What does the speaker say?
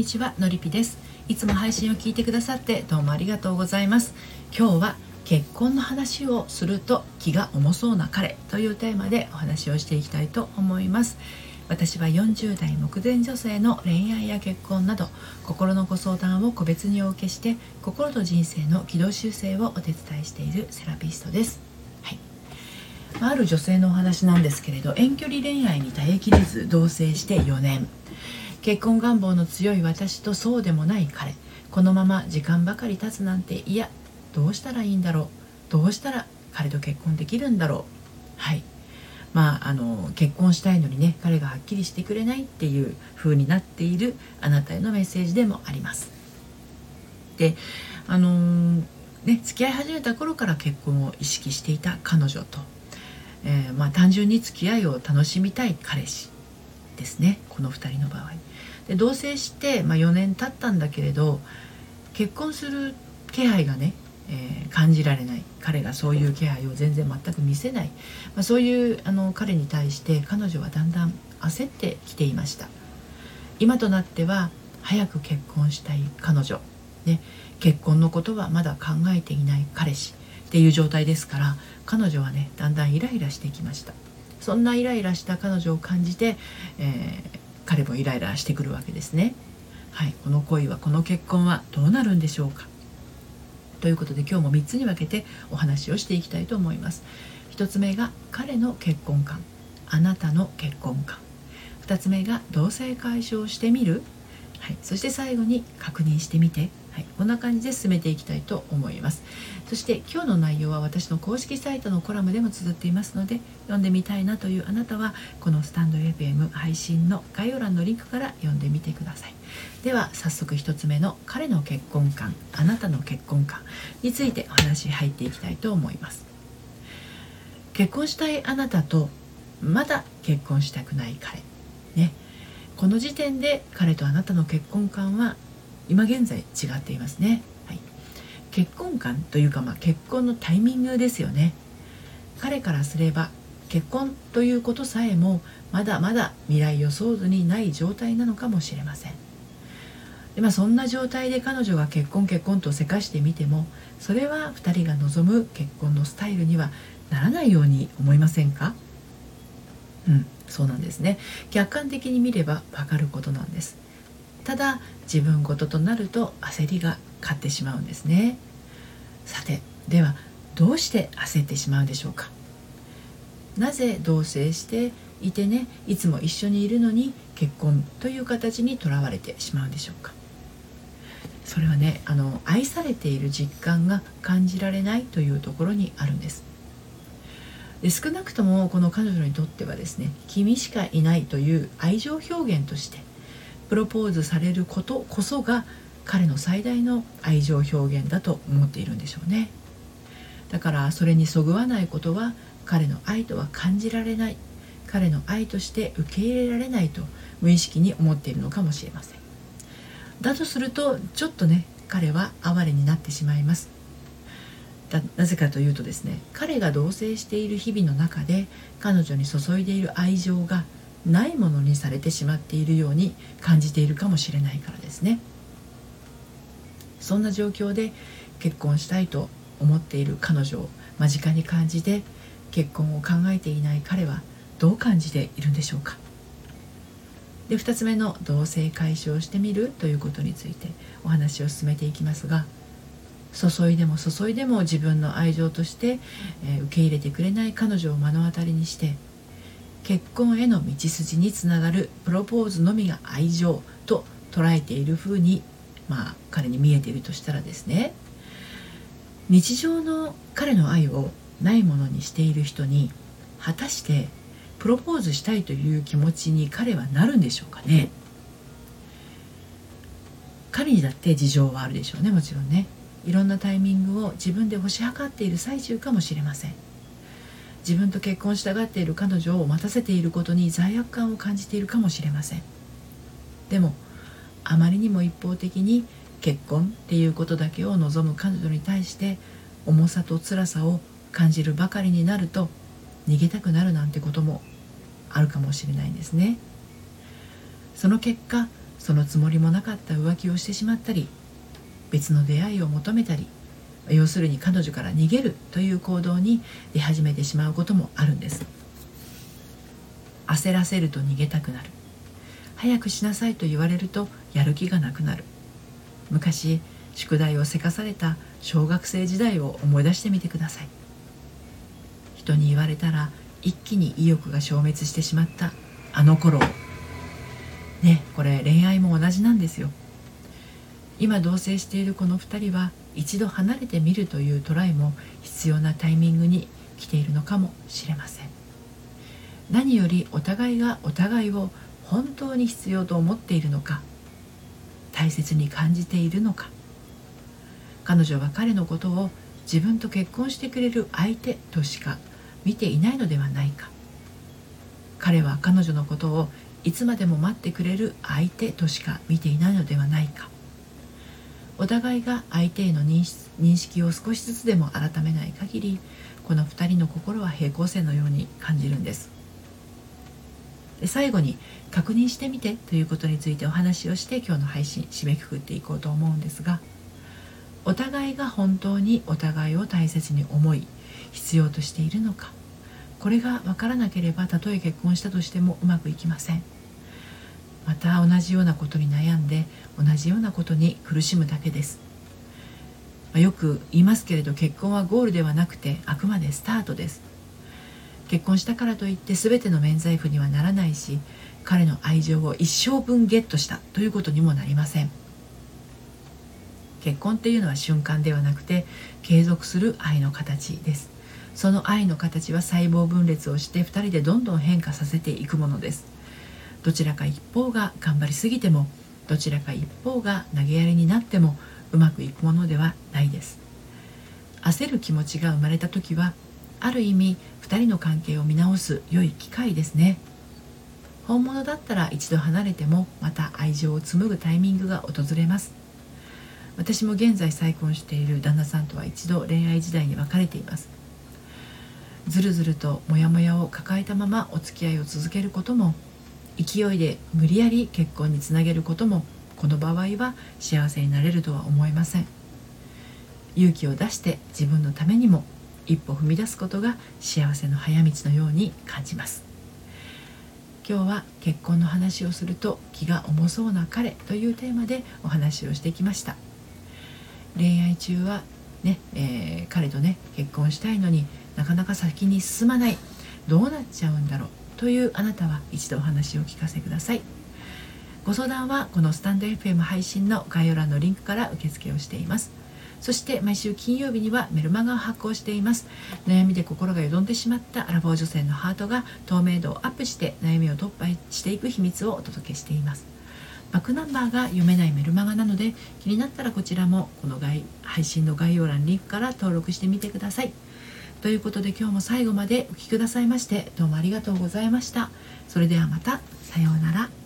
にちはのりぴです。いつも配信を聞いてくださってどうもありがとうございます。今日は結婚の話をすると気が重そうな彼というテーマでお話をしていきたいと思います。私は40代目前女性の恋愛や結婚など心のご相談を個別にお受けして心と人生の軌道修正をお手伝いしているセラピストです。ある女性のお話なんですけれど遠距離恋愛に耐えきれず同棲して4年。結婚願望の強い私とそうでもない彼。このまま時間ばかり経つなんていやどうしたらいいんだろう。どうしたら彼と結婚できるんだろう。はい。まああの結婚したいのにね彼がはっきりしてくれないっていう風になっているあなたへのメッセージでもあります。であのー、ね付き合い始めた頃から結婚を意識していた彼女と。えー、まあ、単純に付き合いを楽しみたい彼氏ですね。この2人の場合。で同棲して、まあ、4年経ったんだけれど結婚する気配がね、えー、感じられない。彼がそういう気配を全然全く見せない、まあ、そういうあの彼に対して彼女はだんだん焦ってきていました。今となっては早く結婚したい彼女、ね、結婚のことはまだ考えていない彼氏。っていう状態ですから彼女はねだんだんイライラしてきました。そんなイライラした彼女を感じて、えー、彼もイライラしてくるわけですね。はいこの恋はこの結婚はどうなるんでしょうか。ということで今日も3つに分けてお話をしていきたいと思います。1つ目が彼の結婚観。あなたの結婚観。2つ目が同性解消してみる、はい、そして最後に確認してみて。はい、こんな感じで進めていきたいと思います。そして今日の内容は私の公式サイトのコラムでも綴っていますので読んでみたいなというあなたはこのスタンド FM 配信の概要欄のリンクから読んでみてください。では早速1つ目の彼の結婚観あなたの結婚観についてお話入っていきたいと思います。結婚したいあなたとまだ結婚したくない彼。ね。この時点で彼とあなたの結婚観は今現在違っていますね、はい、結婚観というか、まあ、結婚のタイミングですよね。彼からすれば結婚ということさえもまだまだ未来予想図にない状態なのかもしれません。で、まあ、そんな状態で彼女が結婚結婚とせかしてみてもそれは2人が望む結婚のスタイルにはならないように思いませんか？うんそうなんですね。客観的に見ればわかることなんです。ただ自分事となると焦りが勝ってしまうんですね。さてではどうして焦ってしまうでしょうか。なぜ同棲していてねいつも一緒にいるのに結婚という形にとらわれてしまうんでしょうか。それはねあの愛されている実感が感じられないというところにあるんです。で少なくともこの彼女にとってはですね君しかいないという愛情表現としてプロポーズされることこそが彼の最大の愛情表現だと思っているんでしょうね。だからそれにそぐわないことは彼の愛とは感じられない。彼の愛として受け入れられないと無意識に思っているのかもしれません。だとするとちょっとね彼は哀れになってしまいます。なぜかというとですね彼が同棲している日々の中で彼女に注いでいる愛情がないものにされてしまっているように感じているかもしれないからですね。そんな状況で結婚したいと思っている彼女を間近に感じて結婚を考えていない彼はどう感じているんでしょうか。で2つ目の同性解消してみるということについてお話を進めていきますが注いでも注いでも自分の愛情として、え受け入れてくれない彼女を目の当たりにして結婚への道筋につながるプロポーズのみが愛情と捉えているふうにまあ彼に見えているとしたらですね。日常の彼の愛をないものにしている人に果たしてプロポーズしたいという気持ちに彼はなるんでしょうかね。彼にだって事情はあるでしょうねもちろんね。いろんなタイミングを自分で推し量っている最中かもしれません。自分と結婚したがっている彼女を待たせていることに罪悪感を感じているかもしれません。でもあまりにも一方的に結婚っていうことだけを望む彼女に対して重さと辛さを感じるばかりになると逃げたくなるなんてこともあるかもしれないんですね。その結果そのつもりもなかった浮気をしてしまったり別の出会いを求めたり要するに彼女から逃げるという行動に出始めてしまうこともあるんです。焦らせると逃げたくなる。早くしなさいと言われるとやる気がなくなる。昔宿題をせかされた小学生時代を思い出してみてください。人に言われたら一気に意欲が消滅してしまった。あの頃ねこれ恋愛も同じなんですよ。今同棲しているこの2人は一度離れてみるというトライも必要なタイミングに来ているのかもしれません。何よりお互いがお互いを本当に必要と思っているのか大切に感じているのか。彼女は彼のことを自分と結婚してくれる相手としか見ていないのではないか。彼は彼女のことをいつまでも待ってくれる相手としか見ていないのではないか。お互いが相手への認識を少しずつでも改めない限りこの2人の心は平行線のように感じるんです。で最後に確認してみてということについてお話をして今日の配信締めくくっていこうと思うんですがお互いが本当にお互いを大切に思い必要としているのかこれが分からなければたとえ結婚したとしてもうまくいきません。また同じようなことに悩んで同じようなことに苦しむだけです。まあよく言いますけれど結婚はゴールではなくてあくまでスタートです。結婚したからといって全ての免罪符にはならないし彼の愛情を一生分ゲットしたということにもなりません。結婚っていうのは瞬間ではなくて継続する愛の形です。その愛の形は細胞分裂をして2人でどんどん変化させていくものです。どちらか一方が頑張りすぎてもどちらか一方が投げやりになってもうまくいくものではないです。焦る気持ちが生まれた時はある意味2人の関係を見直す良い機会ですね。本物だったら一度離れてもまた愛情を紡ぐタイミングが訪れます。私も現在再婚している旦那さんとは一度恋愛時代に別れています。ずるずるとモヤモヤを抱えたままお付き合いを続けることも勢いで無理やり結婚につなげることもこの場合は幸せになれるとは思えません。勇気を出して自分のためにも一歩踏み出すことが幸せの早道のように感じます。今日は結婚の話をすると気が重そうな彼というテーマでお話をしてきました。恋愛中はね、えー、彼とね結婚したいのになかなか先に進まない。どうなっちゃうんだろう。というあなたは一度お話を聞かせください。ご相談はこのスタンド FM 配信の概要欄のリンクから受付をしています。そして毎週金曜日にはメルマガを発行しています。悩みで心がよどんでしまったアラフォー女性のハートが透明度をアップして悩みを突破していく秘密をお届けしています。バックナンバーが読めないメルマガなので気になったらこちらもこの配信の概要欄リンクから登録してみてください。ということで今日も最後までお聴きくださいましてどうもありがとうございました。それではまたさようなら。